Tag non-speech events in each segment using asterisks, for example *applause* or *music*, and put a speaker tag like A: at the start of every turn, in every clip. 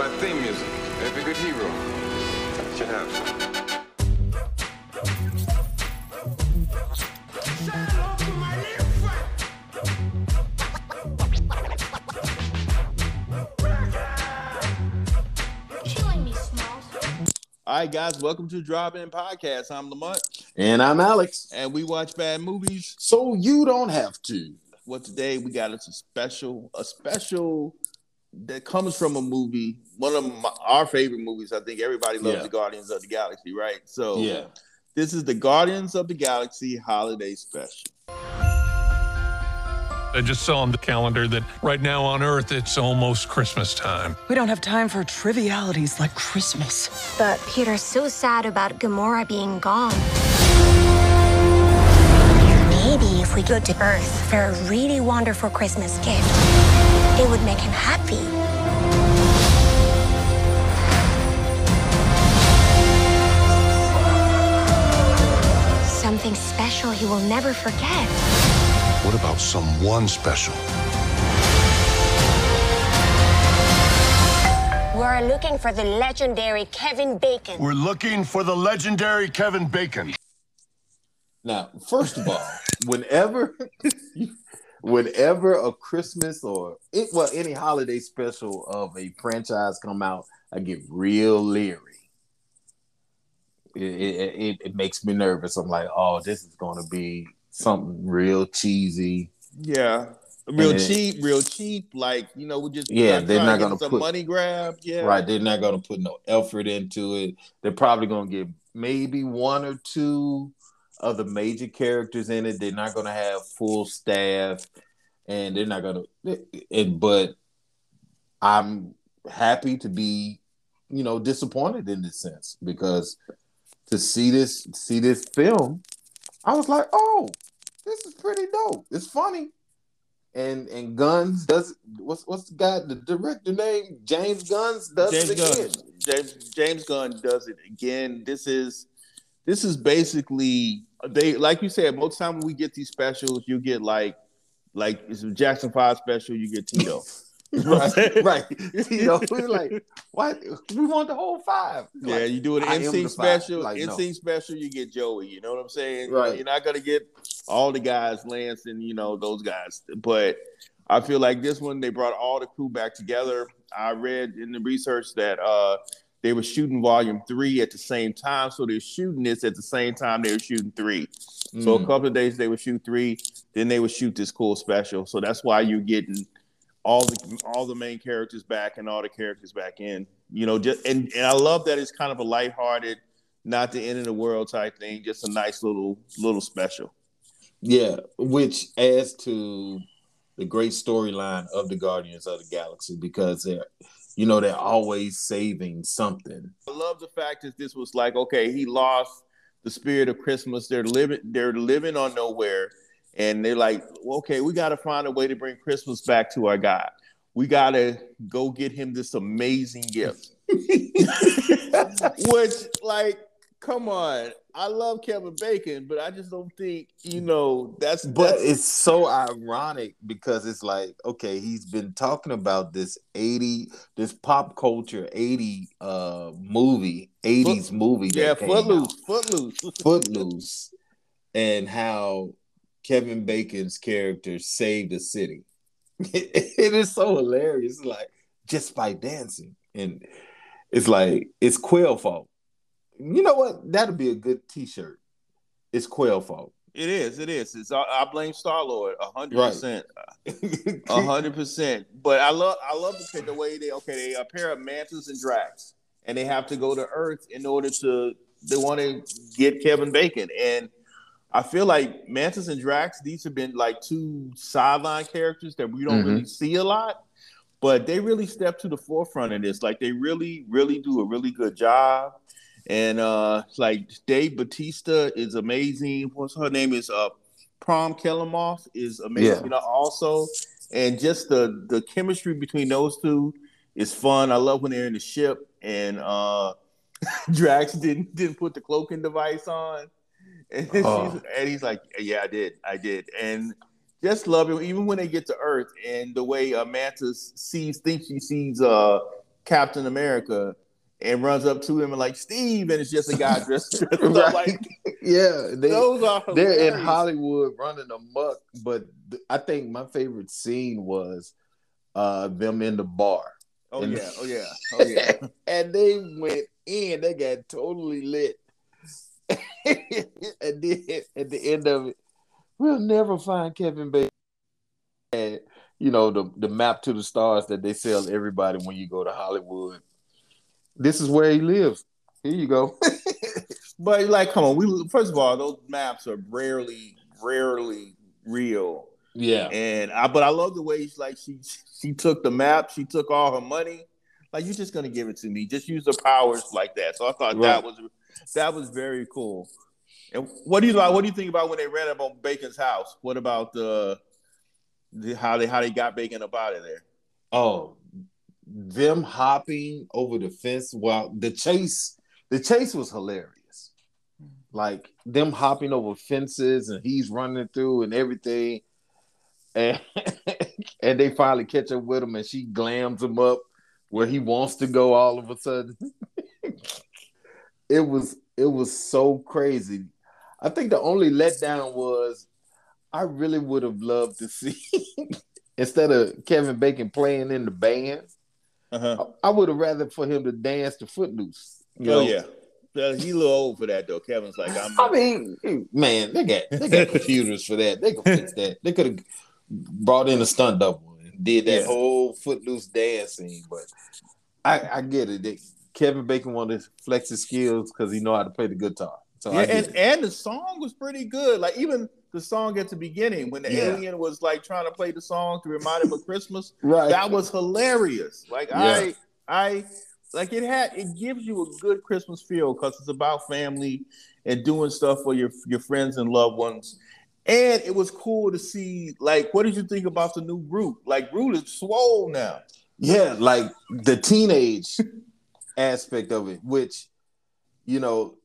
A: my theme music. Every good hero should have some.
B: All right, guys, welcome to Drop In Podcast. I'm Lamont,
C: And I'm Alex.
B: and we watch bad movies.
C: So you don't have to.
B: Well, today we got us a special, a special that comes from a movie, one of my, our favorite movies. I think everybody loves
C: Yeah.
B: the Guardians of the Galaxy, right? So,
C: Yeah.
B: this is the Guardians of the Galaxy Holiday Special.
D: I just saw on the calendar that right now on Earth it's almost Christmas time.
E: We don't have time for trivialities like Christmas.
F: But Peter's so sad about Gamora being gone. Maybe if we go to Earth for a really wonderful Christmas gift, it would make him happy. Special he will never forget.
G: What about someone special?
F: We're looking for the legendary Kevin Bacon.
G: We're looking for the legendary Kevin Bacon.
C: Now, first of all, whenever *laughs* whenever a Christmas or it well any holiday special of a franchise come out, I get real leery. It, it, it, makes me nervous. I'm like, oh, this is gonna be something real cheesy.
B: Yeah. Real
C: And it-
B: cheap, real cheap. Like, you know, we just
C: Yeah, they're not gonna
B: some
C: put-
B: money grab. Yeah.
C: Right. They're not gonna put no effort into it. They're probably gonna get maybe one or two of the major characters in it. They're not gonna have full staff, and they're not gonna. And but I'm happy to be, you know, disappointed in this sense because to see this see this film, I was like, oh, this is pretty dope. It's funny. And and Guns does what's what's the guy the director name James Guns does
B: James
C: it
B: Gunn. James James Gunn does it again. This is this is basically they like you said. Most time when we get these specials, you get like like it's a Jackson Five special. You get Tito. *laughs* *laughs*
C: right, right. *laughs* You know, we're like, what? We want the whole five.
B: Yeah,
C: Like,
B: you do an
C: NSYNC
B: special.
C: Like, no.
B: NSYNC special, you get Joey. You know what I'm saying?
C: Right.
B: You're not gonna get all the guys, Lance and you know those guys. But I feel like this one they brought all the crew back together. I read in the research that uh they were shooting volume three at the same time, so they're shooting this at the same time they were shooting three. So a
C: Mm.
B: couple of days they would shoot three, then they would shoot this cool special. So that's why you're getting all the all the main characters back and all the characters back in. You know, just and, and I love that it's kind of a lighthearted, not the end of the world type thing, just a nice little little special.
C: Yeah, which adds to the great storyline of the Guardians of the Galaxy because they're, you know, they're always saving something.
B: I love the fact that this was like, okay, he lost the spirit of Christmas. They're living, they're living on nowhere, and they're like, well, okay, we got to find a way to bring Christmas back to our God. We got to go get him this amazing gift. *laughs* Which, like, come on, I love Kevin Bacon, but I just don't think you know that's
C: But
B: that's,
C: it's so ironic because it's like, okay, he's been talking about this 80, this pop culture 80 uh movie, 80s movie.
B: yeah, Footloose,
C: out.
B: Footloose.
C: Footloose *laughs* and how Kevin Bacon's character saved a city. *laughs* it is so hilarious. Like just by dancing. And it's like it's Quill fault. You know what? That'd be a good t-shirt. It's Quill fault.
B: It is, it is. It's I, I blame Star Lord a hundred percent. *laughs* A hundred percent. But I love I love the, the way they okay they a pair of Mantis and Drax, and they have to go to Earth in order to they want to get Kevin Bacon, and I feel like Mantis and Drax these have been like two sideline characters that we don't
C: Mhm.
B: really see a lot, but they really step to the forefront of this. Like they really really do a really good job. And uh like Dave Bautista is amazing. What's her name is uh Pom Klementieff is amazing
C: Yeah.
B: also. And just the the chemistry between those two is fun. I love when they're in the ship and uh *laughs* Drax didn't didn't put the cloaking device on. And,
C: Oh.
B: and he's like, Yeah, I did, I did. And just love it, even when they get to Earth and the way uh, Mantis sees, thinks she sees uh Captain America and runs up to him and like Steve, and it's just a guy dressed, *laughs* dressed up like *laughs*
C: yeah, they,
B: those are
C: they're in. Hollywood running amok. But th- I think my favorite scene was uh them in the bar.
B: Oh
C: And-
B: yeah, oh yeah, oh *laughs* yeah.
C: and they went in. They got totally lit. *laughs* and then at the end of it, we'll never find Kevin Bacon. And you know the the map to the stars that they sell everybody when you go to Hollywood. This is where he lives. Here you go. *laughs*
B: But like, come on, we first of all, those maps are rarely, rarely real.
C: yeah,
B: And I, but I love the way she's like she she took the map, she took all her money. Like you're just gonna give it to me. Just use the powers like that. So I thought that was that was very cool. And what do you what do you think about when they ran up on Bacon's house? What about the, the how they how they got Bacon up out of there?
C: Oh, them hopping over the fence while the chase, the chase was hilarious. Like them hopping over fences and he's running through and everything. And *laughs* and they finally catch up with him and she glams him up where he wants to go all of a sudden. *laughs* it was it was so crazy. I think the only letdown was I really would have loved to see *laughs* instead of Kevin Bacon playing in the band,
B: Uh-huh.
C: I, I would have rather for him to dance to Footloose. You
B: Oh
C: know?
B: yeah. Yeah, He a little old for that though. Kevin's like, I'm
C: I mean, man, they got they got *laughs* computers for that. They can fix that. They could have brought in a stunt double and did that
B: Yeah.
C: whole Footloose dance scene. But I, I get it. They, Kevin Bacon wanted to flex his skills because he know how to play the guitar. So
B: Yeah, and,
C: it.
B: and the song was pretty good. Like even the song at the beginning when the
C: Yeah.
B: alien was like trying to play the song to remind him of Christmas, *laughs*
C: right.
B: that was hilarious. Like
C: Yeah.
B: I I like it had it gives you a good Christmas feel because it's about family and doing stuff for your your friends and loved ones. And it was cool to see like what did you think about the new Groot? Like Groot is swole now.
C: Yeah, like the teenage *laughs* aspect of it, which you know,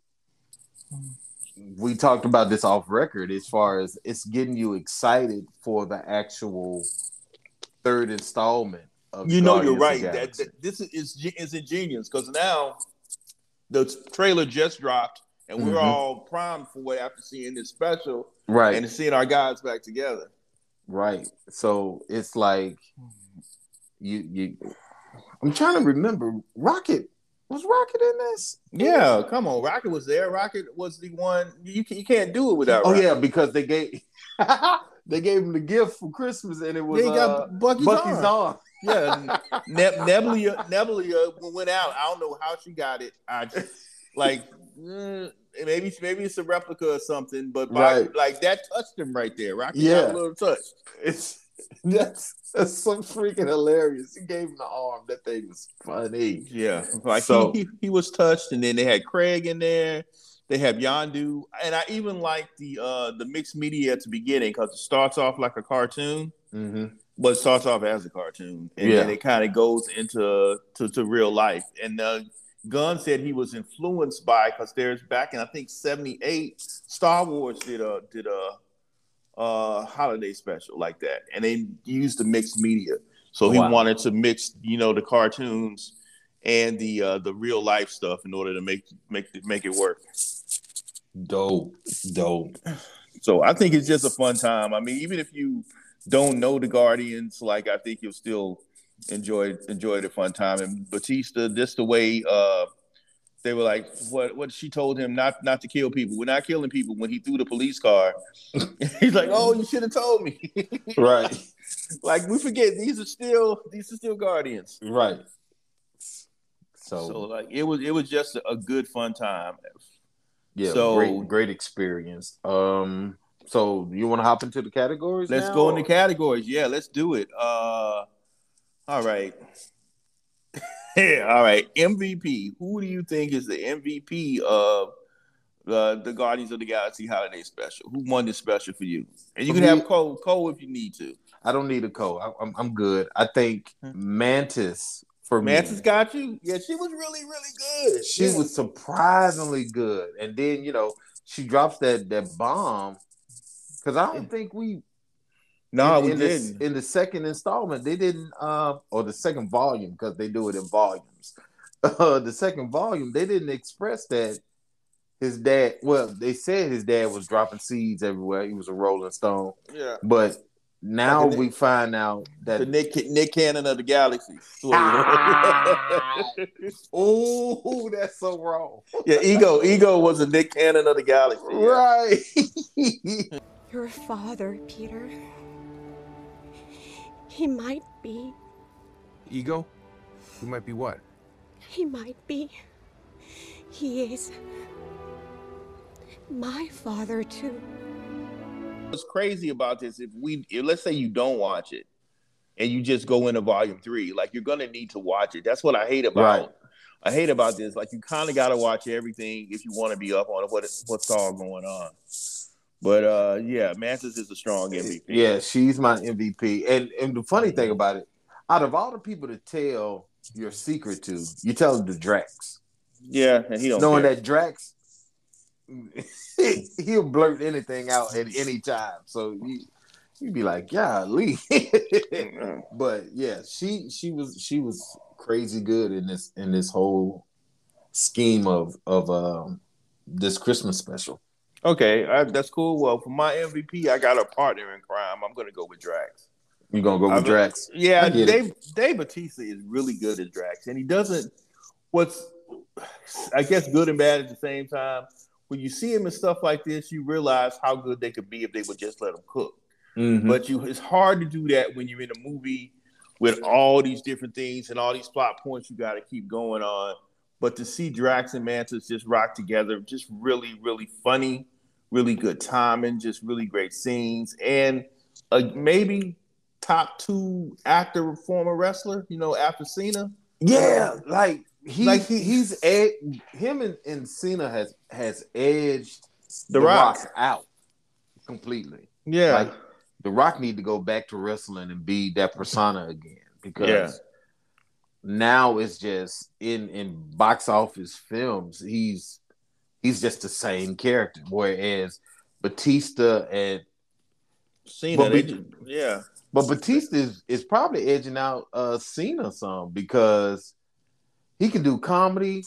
C: we talked about this off record as far as it's getting you excited for the actual third installment of
B: You know you're right. That, that this is is, ge- is ingenious because now the trailer just dropped and we're
C: Mhm.
B: all primed for it after seeing this special
C: right,
B: and seeing our guys back together.
C: right. So it's like you you. I'm trying to remember. Rocket was Rocket in this?
B: Yeah, come on. Rocket was there. Rocket was the one you can, you can't do it without.
C: Oh
B: Rocket.
C: yeah, because they gave *laughs* they gave him the gift for Christmas, and it was
B: They got
C: uh,
B: Bucky's,
C: Bucky's
B: arm.
C: arm.
B: Yeah, *laughs* ne- Nebula Nebula went out. I don't know how she got it. I just, like mm, maybe maybe it's a replica or something, but by-
C: Right.
B: like that touched him right there. Rocket
C: Yeah.
B: got a little touch.
C: It's *laughs* that's that's so freaking hilarious. He gave him the arm. That thing was funny.
B: Yeah, like
C: So-
B: he, he he was touched, and then they had Craig in there. They have Yondu, and I even like the uh the mixed media at the beginning because it starts off like a cartoon,
C: Mm-hmm.
B: but it starts off as a cartoon, and
C: Yeah.
B: then it kind of goes into to, to real life. And uh, Gunn said he was influenced by because there's back in I think '78, Star Wars did a did a uh holiday special like that, and they used the mixed media. So he
C: Wow.
B: wanted to mix, you know, the cartoons and the uh the real life stuff in order to make make make it work.
C: Dope, dope.
B: So I think it's just a fun time. I mean, even if you don't know the Guardians, like I think you'll still enjoy enjoy the fun time. And Bautista, just the way uh they were like what what she told him not not to kill people. We're not killing people when he threw the police car. *laughs* He's like, Oh, you should have told me. *laughs*
C: Right,
B: like we forget these are still these are still Guardians.
C: right.
B: So,
C: So,
B: like it was it was just a, good fun time.
C: yeah,
B: so-
C: great, great experience. Um, so you want to hop into the categories?
B: Let's
C: now,
B: go into categories. Yeah, let's do it. Uh all right. Yeah, *laughs* all right. MVP. Who do you think is the MVP of the the Guardians of the Galaxy Holiday Special? Who won this special for you? And you can have Cole Cole if you need to.
C: I don't need a co. I, I'm I'm good. I think hmm. Mantis for
B: Mantis
C: me.
B: got you. Yeah, she was really really good.
C: She
B: Yeah.
C: was surprisingly good, and then you know she drops that that bomb because I don't think we
B: No,
C: in,
B: we
C: in
B: didn't.
C: The, in the second installment, they didn't, uh, or the second volume, because they do it in volumes. *laughs* Uh, the second volume, they didn't express that his dad. Well, they said his dad was dropping seeds everywhere. He was a Rolling Stone,
B: yeah.
C: but now
B: Like the
C: we find out that
B: The Nick Nick Cannon of the galaxy. *laughs*
C: oh, *laughs* that's so wrong.
B: yeah, ego ego was the Nick Cannon of the galaxy. yeah.
C: Right.
H: Your father, Peter. He might be.
A: Ego? He might be what?
H: He might be. He is. My father, too.
B: What's crazy about this? If we, if, let's say you don't watch it, and you just go into volume three, like you're gonna need to watch it. That's what I hate about.
C: Right.
B: I hate about this. Like you kind of got to watch everything if you want to be up on what what's all going on. But uh, yeah, Mantis is a strong MVP.
C: Yeah, she's my MVP. And and the funny thing about it, out of all the people to tell your secret to, you tell them to Drax.
B: yeah, and he don't
C: Knowing
B: care.
C: that Drax *laughs* he'll blurt anything out at any time. So you you'd be like, yeah, golly. *laughs* but yeah, she she was she was crazy good in this in this whole scheme of of um this Christmas special.
B: Okay, uh, that's cool. Well, for my MVP, I got a partner in crime. I'm gonna go with Drax.
C: You gonna go with
B: I've-
C: Drax?
B: Yeah,
C: I it.
B: Dave Dave Bautista is really good as Drax, and he doesn't. What's I guess good and bad at the same time. When you see him and stuff like this, you realize how good they could be if they would just let him cook.
C: Mhm.
B: But you, it's hard to do that when you're in a movie with all these different things and all these plot points you got to keep going on. But to see Drax and Mantis just rock together, just really, really funny, really good timing, just really great scenes, and uh, maybe top two actor, former wrestler, you know, after Cena.
C: Yeah, like he
B: Like
C: he, he's ed, him and, and Cena has has edged
B: The Rock.
C: out completely.
B: Yeah,
C: Like the Rock need to go back to wrestling and be that persona again because
B: Yeah.
C: now it's just in in box office films he's he's just the same character whereas Bautista and
B: Cena.
C: But
B: they yeah,
C: but Bautista is, is probably edging out uh Cena some because he can do comedy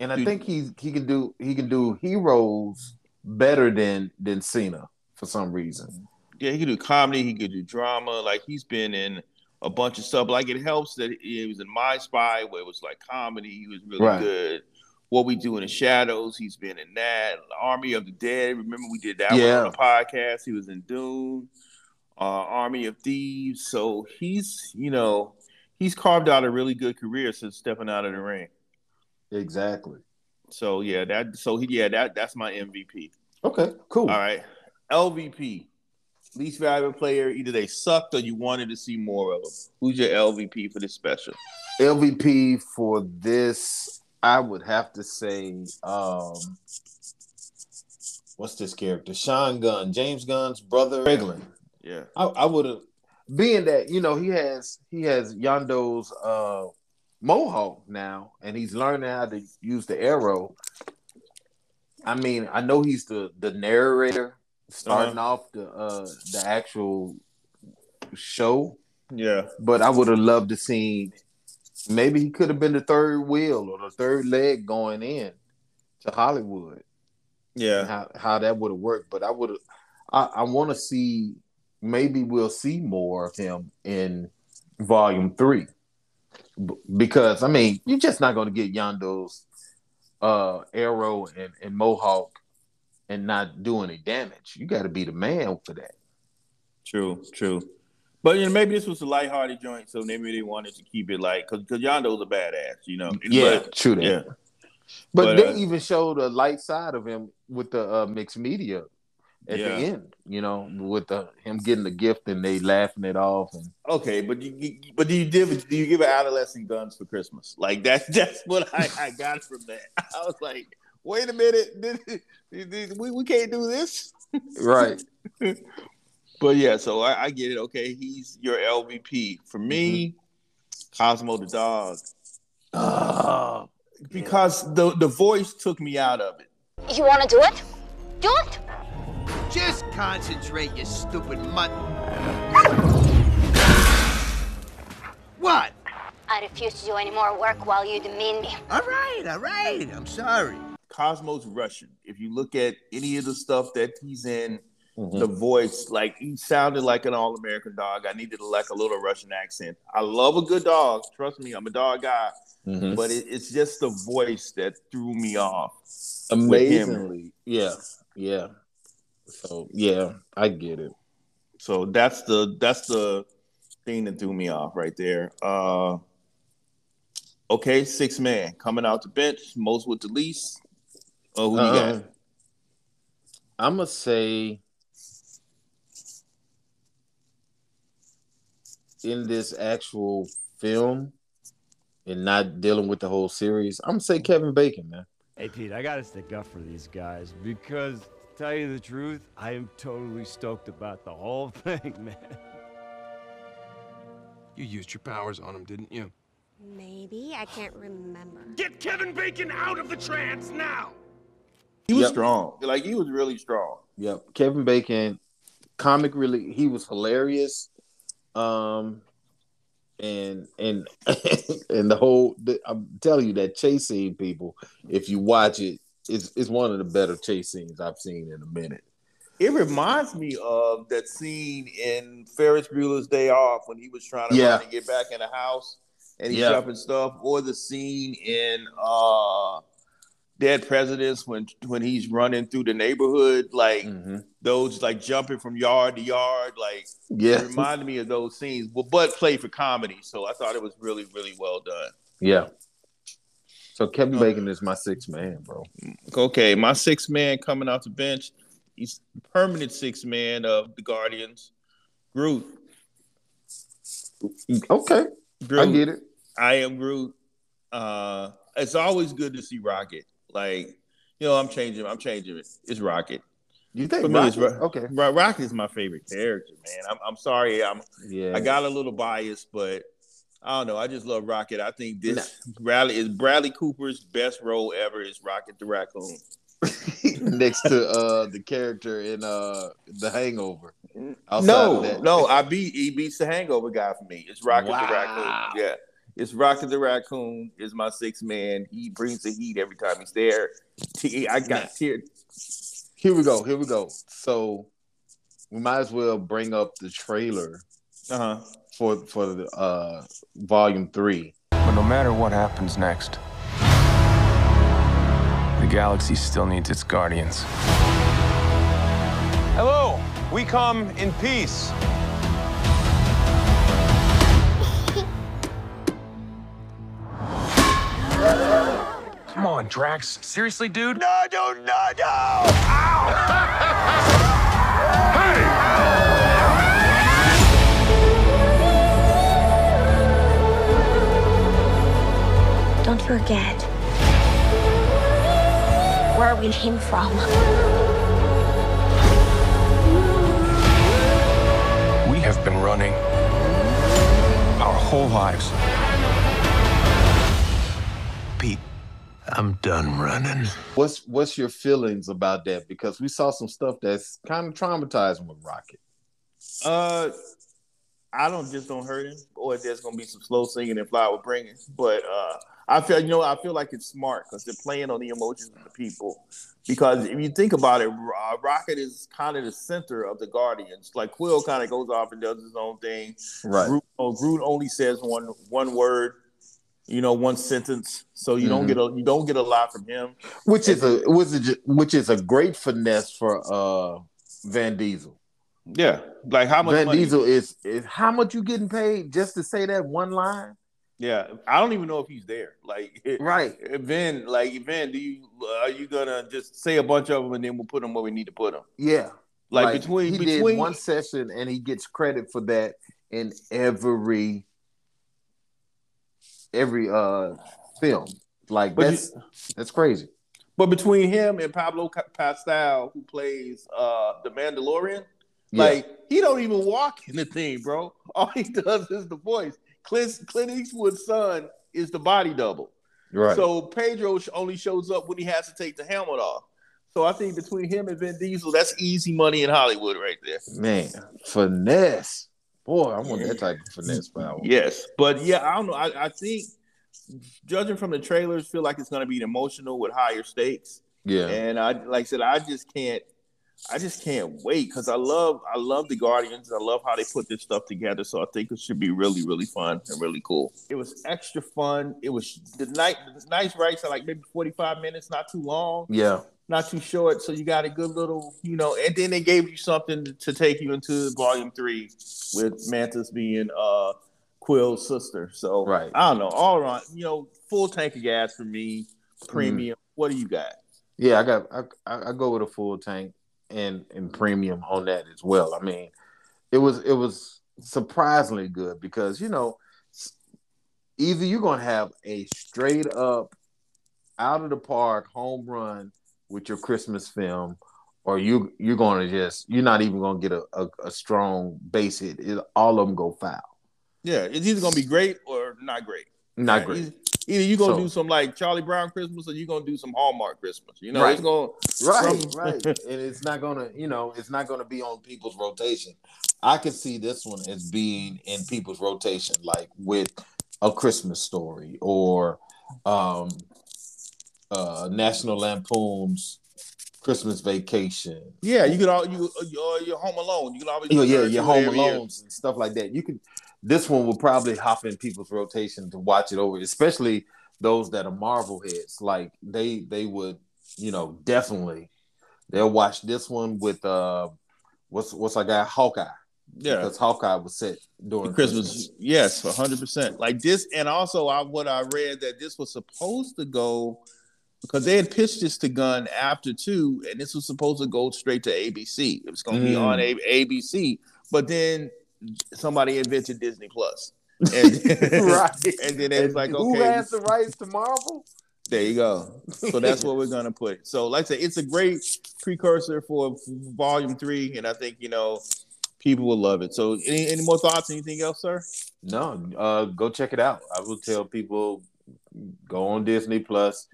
C: and I
B: Dude.
C: think he he can do he can do heroes better than than Cena for some reason.
B: yeah, he could do comedy, he could do drama. Like he's been in a bunch of stuff. Like it helps that he was in My Spy, where it was like comedy. He was really
C: Right.
B: good. What we do in the shadows, he's been in that. Army of the Dead. Remember we did that
C: Yeah.
B: one on the podcast. He was in Dune, uh, Army of Thieves. So he's you know he's carved out a really good career since stepping out of the ring.
C: Exactly.
B: So yeah, that so he yeah that that's my MVP.
C: Okay, cool.
B: All right. LVP, least valuable player. Either they sucked or you wanted to see more of them. Who's your LVP for this special?
C: LVP for this, I would have to say, um, what's this character? Sean Gunn, James Gunn's brother, Kraglin.
B: Yeah.
C: I, I would have, being that you know he has he has Yondu's uh, mohawk now, and he's learning how to use the arrow. I mean, I know he's the the narrator starting off the uh, the actual show,
B: Yeah.
C: but I would have loved to see maybe he could have been the third wheel or the third leg going in to Hollywood.
B: Yeah.
C: How how that would have worked, but I would have. I, I want to see. Maybe we'll see more of him in Volume Three, B- because I mean you're just not going to get Yondu's uh, arrow and, and mohawk and not do any damage. You got to be the man for that.
B: True. True. But you know, maybe this was a lighthearted joint, so maybe they wanted to keep it light because because Yondu's a badass, you know.
C: Yeah,
B: But-
C: true that.
B: yeah.
C: But,
B: But,
C: they
B: uh,
C: even showed a light side of him with the uh, mixed media at
B: Yeah.
C: the end. You know, with the him getting the gift and they laughing it off. And
B: Okay, but you, you- but do you give do you give adolescent guns for Christmas? Like that's *laughs* that's what I, I got from that. *laughs* I was like, wait a minute, *laughs* this- this- we, we can't do this.
C: right,
B: But yeah, so I, I get it. Okay, he's your LVP. For me, mm-hmm. Cosmo the dog.
C: oh,
B: Because the the voice took me out of it.
F: You want to do it? Do it!
I: Just concentrate, you stupid mutt. What?
F: I refuse to do any more work while you demean me.
I: All right, all right. I'm sorry.
B: Cosmos Russian. If you look at any of the stuff that he's in,
C: Mhm.
B: the voice, like he sounded like an all American dog. I needed like a little Russian accent. I love a good dog. Trust me, I'm a dog guy.
C: Mhm.
B: But it, it's just the voice that threw me off.
C: Amazingly, yeah, yeah. So yeah, I get it.
B: So that's the that's the thing that threw me off right there. Uh okay, six man coming out the bench, most with the least. Oh, who you got?
C: Um, I'm gonna say in this actual film and not dealing with the whole series, I'm gonna say Kevin Bacon, man.
J: Hey, Pete, I gotta stick up for these guys because, to tell you the truth, I am totally stoked about the whole *laughs* thing, man.
A: You used your powers on him, didn't you?
H: Maybe. I can't remember.
I: Get Kevin Bacon out of the trance now.
B: He was
C: Yep.
B: strong. Like he was really strong.
C: Yep, Kevin Bacon, comic really, he was hilarious. Um, and and *laughs* and the whole, the, I'm telling you that chase scene, people, if you watch it, it's it's one of the better chase scenes I've seen in a minute.
B: It reminds me of that scene in Ferris Bueller's Day Off when he was trying to
C: Yeah.
B: run and get back in the house and he's
C: Yeah.
B: stuff, or the scene in uh Dead Presidents when when he's running through the neighborhood, like
C: Mm-hmm.
B: those like jumping from yard to yard, like
C: Yeah.
B: reminded me of those scenes. Well, but played for comedy, so I thought it was really, really well done.
C: Yeah. So Kevin Bacon is my sixth man, bro.
B: Okay, my sixth man coming off the bench. He's permanent sixth man of the Guardians. Groot.
C: Okay,
B: Groot.
C: I get it.
B: I am Groot. Uh, it's always good to see Rocket. Like, you know, I'm changing. I'm changing it. It's Rocket.
C: You think
B: For me, it's Ro-
C: Okay.
B: Ro- Rocket is my favorite character, man. I'm, I'm sorry. I'm.
C: Yeah.
B: I got a little bias, but I don't know. I just love Rocket. I think this Bradley is Bradley Cooper's best role ever. Is Rocket the Raccoon. *laughs*
C: next to uh the character in uh The Hangover.
B: No, no, I beat he beats the Hangover guy for me. It's Rocket
C: Wow.
B: the Raccoon. Yeah, it's Rocket the Raccoon is my sixth man. He brings the heat every time he's there. T- I got tear.
C: Here we go. Here we go. So we might as well bring up the trailer
B: Uh huh.
C: for for the uh volume three.
K: But no matter what happens next, the galaxy still needs its guardians. Hello, we come in peace. Come on, Drax. Seriously, dude?
I: No, no, no, no!
F: Don't forget where we came from.
K: We have been running our whole lives.
I: Pete, I'm done running.
C: What's what's your feelings about that? Because we saw some stuff that's kind of traumatizing with Rocket.
B: Uh, I don't just don't hurt him, or there's gonna be some slow singing and flower bringing. But uh, I feel you know I feel like it's smart because they're playing on the emotions of the people. Because if you think about it, uh, Rocket is kind of the center of the Guardians. Like Quill kind of goes off and does his own thing.
C: Right.
B: Groot, oh, Groot only says one one word, you know, one sentence. So you don't
C: Mhm.
B: get a you don't get a lot from him.
C: Which is a which is which is a great finesse for uh Vin Diesel.
B: Yeah, like how much
C: Van
B: money?
C: Diesel is is how much you getting paid just to say that one line?
B: Yeah, I don't even know if he's there. Like, *laughs*
C: Right.
B: Vin, like Vin, do you are you gonna just say a bunch of them and then we'll put them where we need to put them?
C: Yeah.
B: Like, between
C: he
B: between
C: did one session and he gets credit for that in every every uh film. Like
B: But you-
C: that's that's crazy.
B: but between him and Pablo Ca- Pascal, who plays uh the Mandalorian,
C: Yeah.
B: like he don't even walk in the thing, bro. *laughs* All he does is the voice. Clint, Clint Eastwood's son is the body double.
C: Right.
B: So Pedro only shows up when he has to take the helmet off. So I think between him and Vin Diesel, that's easy money in Hollywood right there.
C: Man, finesse. Boy, I want that type of finesse power.
B: Yes, but yeah, I don't know. I, I think judging from the trailers, feel like it's going to be emotional with higher stakes.
C: Yeah,
B: and I like I said, I just can't. I just can't wait because I love I love the Guardians. I love how they put this stuff together. So I think it should be really really fun and really cool. It was extra fun. It was the night the nice rights are like maybe forty five minutes, not too long.
C: Yeah,
B: not too short. So you got a good little you know. And then they gave you something to take you into Volume Three with Mantis being uh Quill's sister. So
C: right,
B: I don't know. All right, you know, full tank of gas for me. Premium. Mm. What do you got?
C: Yeah, I got I, I go with a full tank and and premium on that as well. I mean, it was it was surprisingly good because you know either you're gonna have a straight up out of the park home run with your Christmas film, or you you're gonna just you're not even gonna get a, a, a strong base hit. It, all of them go foul.
B: Yeah, it's either gonna be great or not great.
C: Not right? great.
B: Either you're gonna so, do some like Charlie Brown Christmas or you're gonna do some Hallmark Christmas. You know, right. it's going
C: right, some... right. *laughs* and it's not gonna, you know, it's not gonna be on people's rotation. I can see this one as being in people's rotation, like with a Christmas story or um uh National Lampoon's Christmas Vacation.
B: Yeah, you could all you uh, you're Home Alone. You can always
C: yeah, yeah, your Home Alones and stuff like that. You can this one will probably hop in people's rotation to watch it over, especially those that are Marvel heads. Like they they would, you know, definitely they'll watch this one with uh what's what's our guy Hawkeye.
B: Yeah,
C: because Hawkeye was set during
B: Christmas.
C: Christmas.
B: Yes, hundred percent. Like this, and also I what I read that this was supposed to go because they had pitched this to Gunn after two, and this was supposed to go straight to ABC. It was going to mm. be on A- ABC, but then somebody invented Disney Plus. *laughs* And, right. and then it's like, okay,
C: who has the rights to Marvel?
B: There you go. So that's what we're *laughs* gonna put. So, like I said, it's a great precursor for Volume Three, and I think you know people will love it. So, any, any more thoughts? Anything else, sir?
C: No. Uh, go check it out. I will tell people go on Disney Plus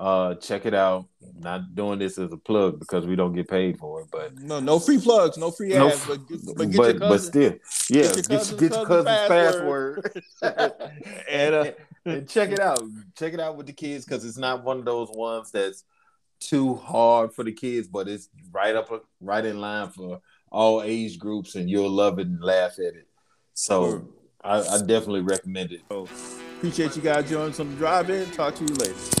C: uh, check it out. not doing this as a plug because we don't get paid for it, but
B: no, no free plugs, no free ads, no, but, but,
C: but, but, still, yeah, get your cousin's, get your cousin's password, password. *laughs* *laughs* and, uh, and check it out. Check it out with the kids because it's not one of those ones that's too hard for the kids, but it's right up, right in line for all age groups, and you'll love it and laugh at it. So I, I definitely recommend it.
B: So, appreciate you guys joining some drive in. Talk to you later.